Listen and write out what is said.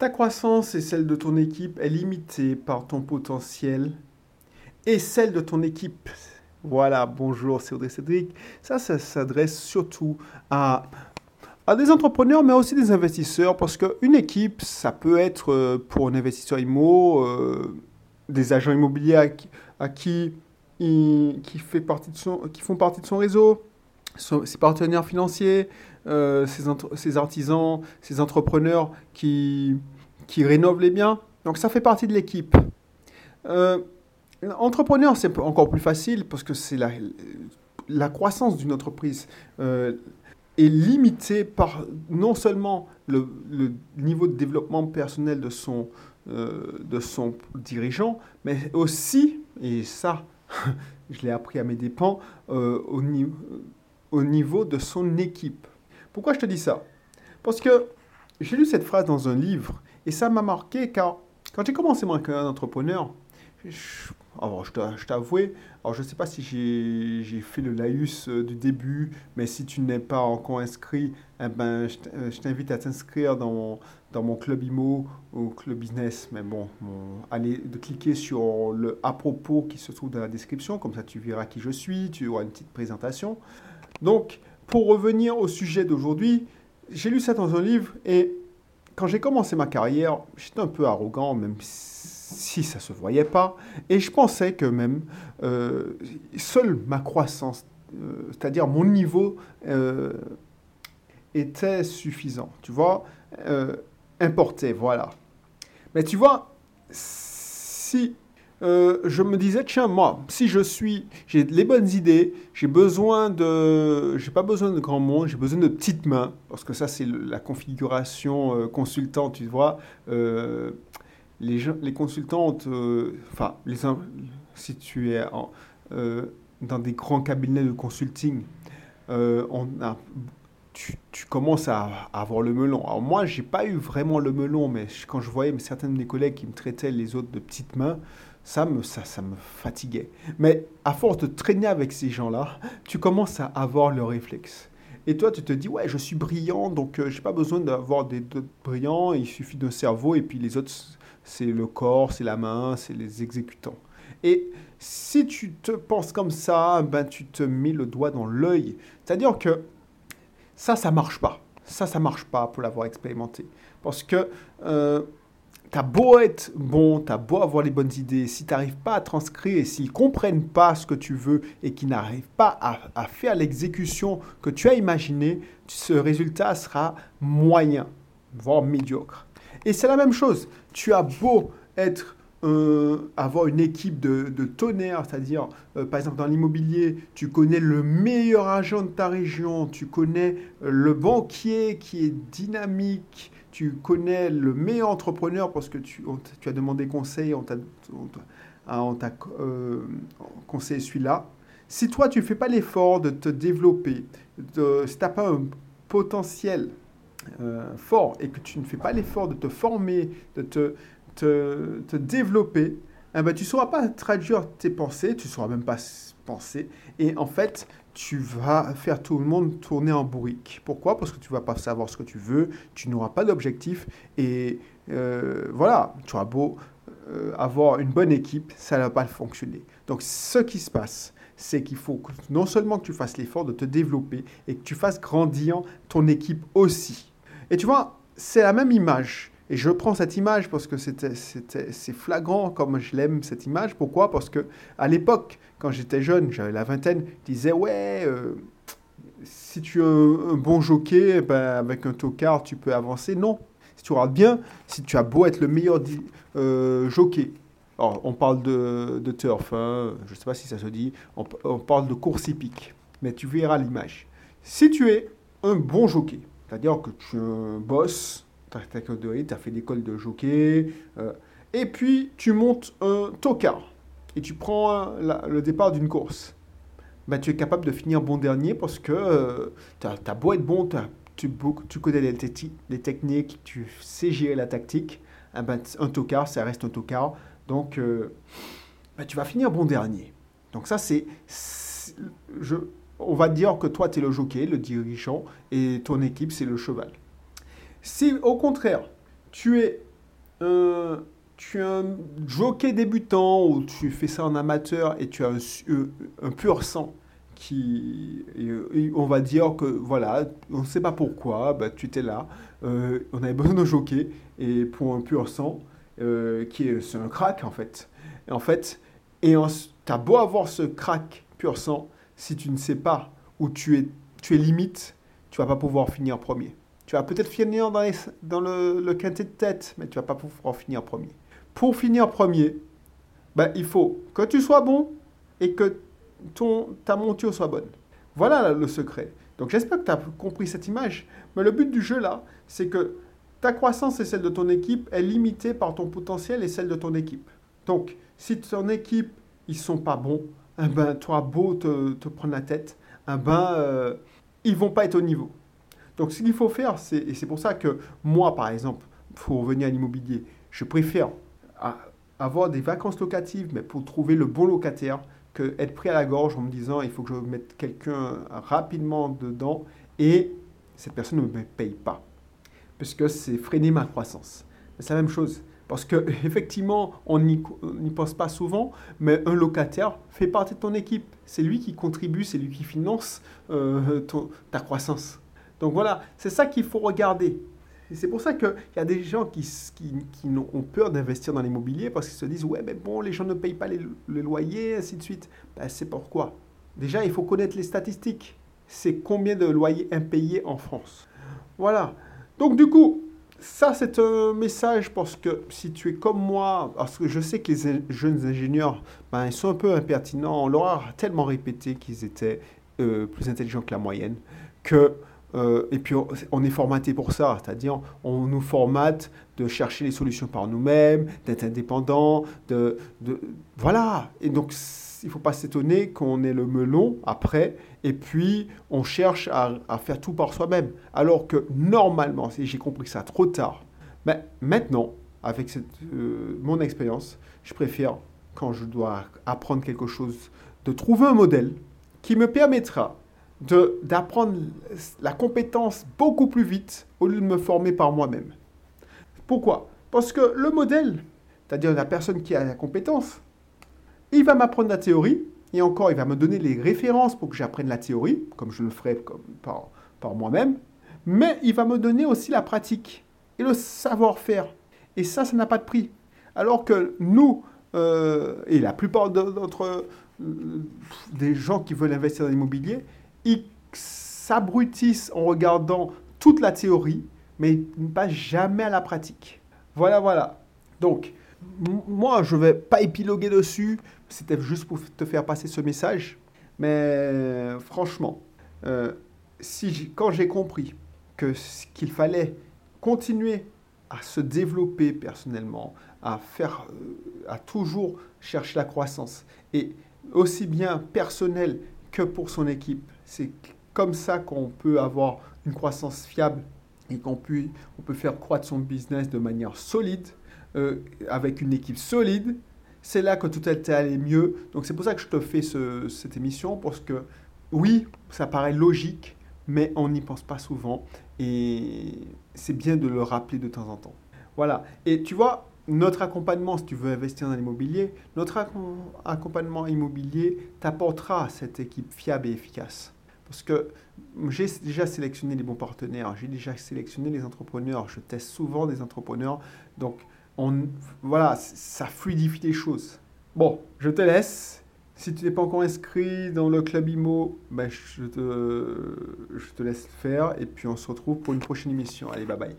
Ta croissance et celle de ton équipe est limitée par ton potentiel et celle de ton équipe. Voilà, bonjour, c'est Audrey Cédric. Ça, ça s'adresse surtout à, des entrepreneurs, mais aussi des investisseurs, parce qu'une équipe, ça peut être euh, pour un investisseur IMO, euh, des agents immobiliers qui font partie de son réseau, ses partenaires financiers, euh, ses, artisans, ses entrepreneurs qui, qui rénovent les biens. Donc ça fait partie de l'équipe. Euh, entrepreneur, c'est encore plus facile parce que c'est la, la croissance d'une entreprise euh, est limitée par non seulement le, le, niveau de développement personnel de son, de son dirigeant, mais aussi, et ça, je l'ai appris à mes dépens, au, au niveau de son équipe. Pourquoi je te dis ça? Parce que j'ai lu cette phrase dans un livre et ça m'a marqué car quand j'ai commencé mon carrière d'entrepreneur, je, je t'avouer, alors je ne sais pas si j'ai fait le laïus euh, du début, mais si tu n'es pas encore inscrit, eh ben, je euh, t'invite à t'inscrire dans mon, dans mon club IMO ou club business. Mais bon, allez de cliquer sur le à propos qui se trouve dans la description, comme ça tu verras qui je suis, tu auras une petite présentation. Donc, pour revenir au sujet d'aujourd'hui, j'ai lu ça dans un livre et quand j'ai commencé ma carrière, j'étais un peu arrogant, même si ça se voyait pas. Et je pensais que même euh, seule ma croissance, euh, c'est-à-dire mon niveau, euh, était suffisant. Tu vois, importé, voilà. Mais tu vois, si euh, je me disais, tiens, moi, si je suis, j'ai les bonnes idées, j'ai besoin de, j'ai pas besoin de grand monde, j'ai besoin de petites mains, parce que ça, c'est la configuration euh, consultante, tu vois. Euh, les, les consultantes, enfin, les, si tu es dans des grands cabinets de consulting, on a tu, commences à, avoir le melon. Alors moi, j'ai pas eu vraiment le melon, mais quand je voyais certains de mes collègues qui me traitaient les autres de petites mains, ça me, ça, ça me fatiguait. Mais à force de traîner avec ces gens-là, tu commences à avoir le réflexe. Et toi, tu te dis, ouais, je suis brillant, donc euh, je n'ai pas besoin d'avoir des autres brillants, il suffit d'un cerveau, et puis les autres, c'est le corps, c'est la main, c'est les exécutants. Et si tu te penses comme ça, ben tu te mets le doigt dans l'œil. C'est-à-dire que ça, ça marche pas. Ça, ça marche pas pour l'avoir expérimenté. Parce que euh, T'as beau être bon, t'as beau avoir les bonnes idées, si tu n'arrives pas à transcrire et s'ils comprennent pas ce que tu veux et qu'ils n'arrivent pas à, faire l'exécution que tu as imaginé, ce résultat sera moyen, voire médiocre. Et c'est la même chose. Tu as beau être euh, avoir une équipe de, tonnerre, c'est-à-dire, euh, par exemple, dans l'immobilier, tu connais le meilleur agent de ta région, tu connais le banquier qui est dynamique, tu connais le meilleur entrepreneur parce que tu, as demandé conseil, on t'a euh, conseillé celui-là. Si toi, tu ne fais pas l'effort de te développer, de, si tu n'as pas un potentiel euh, fort et que tu ne fais pas l'effort de te former, de te, te, développer, eh ben, tu ne sauras pas traduire tes pensées, tu ne sauras même pas penser. Et en fait, tu vas faire tout le monde tourner en bourrique. Pourquoi? Parce que tu vas pas savoir ce que tu veux, tu n'auras pas d'objectif et euh, voilà, tu auras beau euh, avoir une bonne équipe, ça ne va pas fonctionner. Donc ce qui se passe, c'est qu'il faut non seulement que tu fasses l'effort de te développer et que tu fasses grandir ton équipe aussi. Et tu vois, c'est la même image. Et je prends cette image parce que c'est flagrant comme je l'aime cette image. Pourquoi? Parce que à l'époque, quand j'étais jeune, j'avais la vingtaine, je disais ouais, euh, si tu es un, bon jockey, ben, avec un tocard, tu peux avancer. Non. Si tu regardes bien, si tu as beau être le meilleur euh, jockey, alors, on parle de, de turf, hein, je ne sais pas si ça se dit, on, on parle de course hippique, mais tu verras l'image. Si tu es un bon jockey, c'est-à-dire que tu es un boss, tu as fait l'école de jockey, euh, et puis tu montes un tocard, et tu prends le départ d'une course. Ben, tu es capable de finir bon dernier parce que euh, tu as, beau être bon, tu, tu, connais les, les, techniques, tu sais gérer la tactique. Eh ben, un tocard, ça reste un tocard. Donc, euh, ben, tu vas finir bon dernier. Donc ça, c'est... On va dire que toi, tu es le jockey, le dirigeant, et ton équipe, c'est le cheval. Si au contraire, tu es tu es un jockey débutant ou tu fais ça en amateur et tu as un, un pur sang qui, on va dire que voilà, on ne sait pas pourquoi, bah, tu étais là, euh, on avait besoin de jockey et pour un pur sang, euh, qui est, c'est un crack en fait. Et en fait, et tu as beau avoir ce crack pur sang, si tu ne sais pas où tu es, tu es limite, tu vas pas pouvoir finir premier. Tu vas peut-être finir dans, le, quintet de tête, mais tu vas pas pouvoir finir premier. Pour finir premier, bah, il faut que tu sois bon et que ton, ta monture soit bonne. Voilà le secret. Donc j'espère que tu as compris cette image. Mais le but du jeu là, c'est que ta croissance et celle de ton équipe est limitée par ton potentiel et celle de ton équipe. Donc si ton équipe, ils sont pas bons, eh ben, toi, beau te, te prendre la tête, eh ben, euh, ils vont pas être au niveau. Donc ce qu'il faut faire, c'est, et c'est pour ça que moi, par exemple, pour revenir à l'immobilier, je préfère avoir des vacances locatives, mais pour trouver le bon locataire, que être pris à la gorge en me disant il faut que je mette quelqu'un rapidement dedans et cette personne ne me paye pas. Parce que c'est freiner ma croissance. C'est la même chose. Parce que effectivement, on n'y pense pas souvent, mais un locataire fait partie de ton équipe. C'est lui qui contribue, c'est lui qui finance euh, ta croissance. Donc voilà, c'est ça qu'il faut regarder. Et c'est pour ça qu'il y a des gens qui, qui, ont peur d'investir dans l'immobilier parce qu'ils se disent Ouais, mais bon, les gens ne payent pas les, loyers, ainsi de suite. Ben, c'est pourquoi? Déjà, il faut connaître les statistiques. C'est combien de loyers impayés en France. Voilà. Donc, du coup, ça, c'est un message parce que si tu es comme moi, parce que je sais que les jeunes ingénieurs, ben, ils sont un peu impertinents. On leur a tellement répété qu'ils étaient euh, plus intelligents que la moyenne que euh, et puis on, est formaté pour ça, c'est-à-dire on nous formate de chercher les solutions par nous-mêmes, d'être indépendant, de, de, voilà. Et donc il ne faut pas s'étonner qu'on ait le melon après, et puis on cherche à, faire tout par soi-même. Alors que normalement, si j'ai compris ça trop tard, mais maintenant, avec cette, euh, mon expérience, je préfère quand je dois apprendre quelque chose, de trouver un modèle qui me permettra d'apprendre la compétence beaucoup plus vite au lieu de me former par moi-même. Pourquoi? Parce que le modèle, c'est-à-dire la personne qui a la compétence, il va m'apprendre la théorie, et encore, il va me donner les références pour que j'apprenne la théorie, comme je le ferai comme par, par moi-même, mais il va me donner aussi la pratique et le savoir-faire. Et ça, ça n'a pas de prix. Alors que nous, euh, et la plupart d'autres euh, des gens qui veulent investir dans l'immobilier, ils s'abrutissent en regardant toute la théorie, mais ils ne passent jamais à la pratique. Voilà, voilà. Donc, moi, je ne vais pas épiloguer dessus, c'était juste pour te faire passer ce message. Mais franchement, euh, si quand j'ai compris que qu'il fallait continuer à se développer personnellement, à faire, euh, à toujours chercher la croissance, et aussi bien personnel que pour son équipe. C'est comme ça qu'on peut avoir une croissance fiable et qu'on peut, on peut faire croître son business de manière solide, euh, avec une équipe solide. C'est là que tout est allé mieux. Donc c'est pour ça que je te fais cette émission, parce que oui, ça paraît logique, mais on n'y pense pas souvent. Et c'est bien de le rappeler de temps en temps. Voilà. Et tu vois, notre accompagnement, si tu veux investir dans l'immobilier, notre accompagnement immobilier t'apportera cette équipe fiable et efficace. Parce que j'ai déjà sélectionné les bons partenaires, j'ai déjà sélectionné les entrepreneurs, je teste souvent des entrepreneurs. Donc, on, voilà, ça fluidifie les choses. Bon, je te laisse. Si tu n'es pas encore inscrit dans le club IMO, ben je, te, je te laisse faire. Et puis on se retrouve pour une prochaine émission. Allez, bye bye.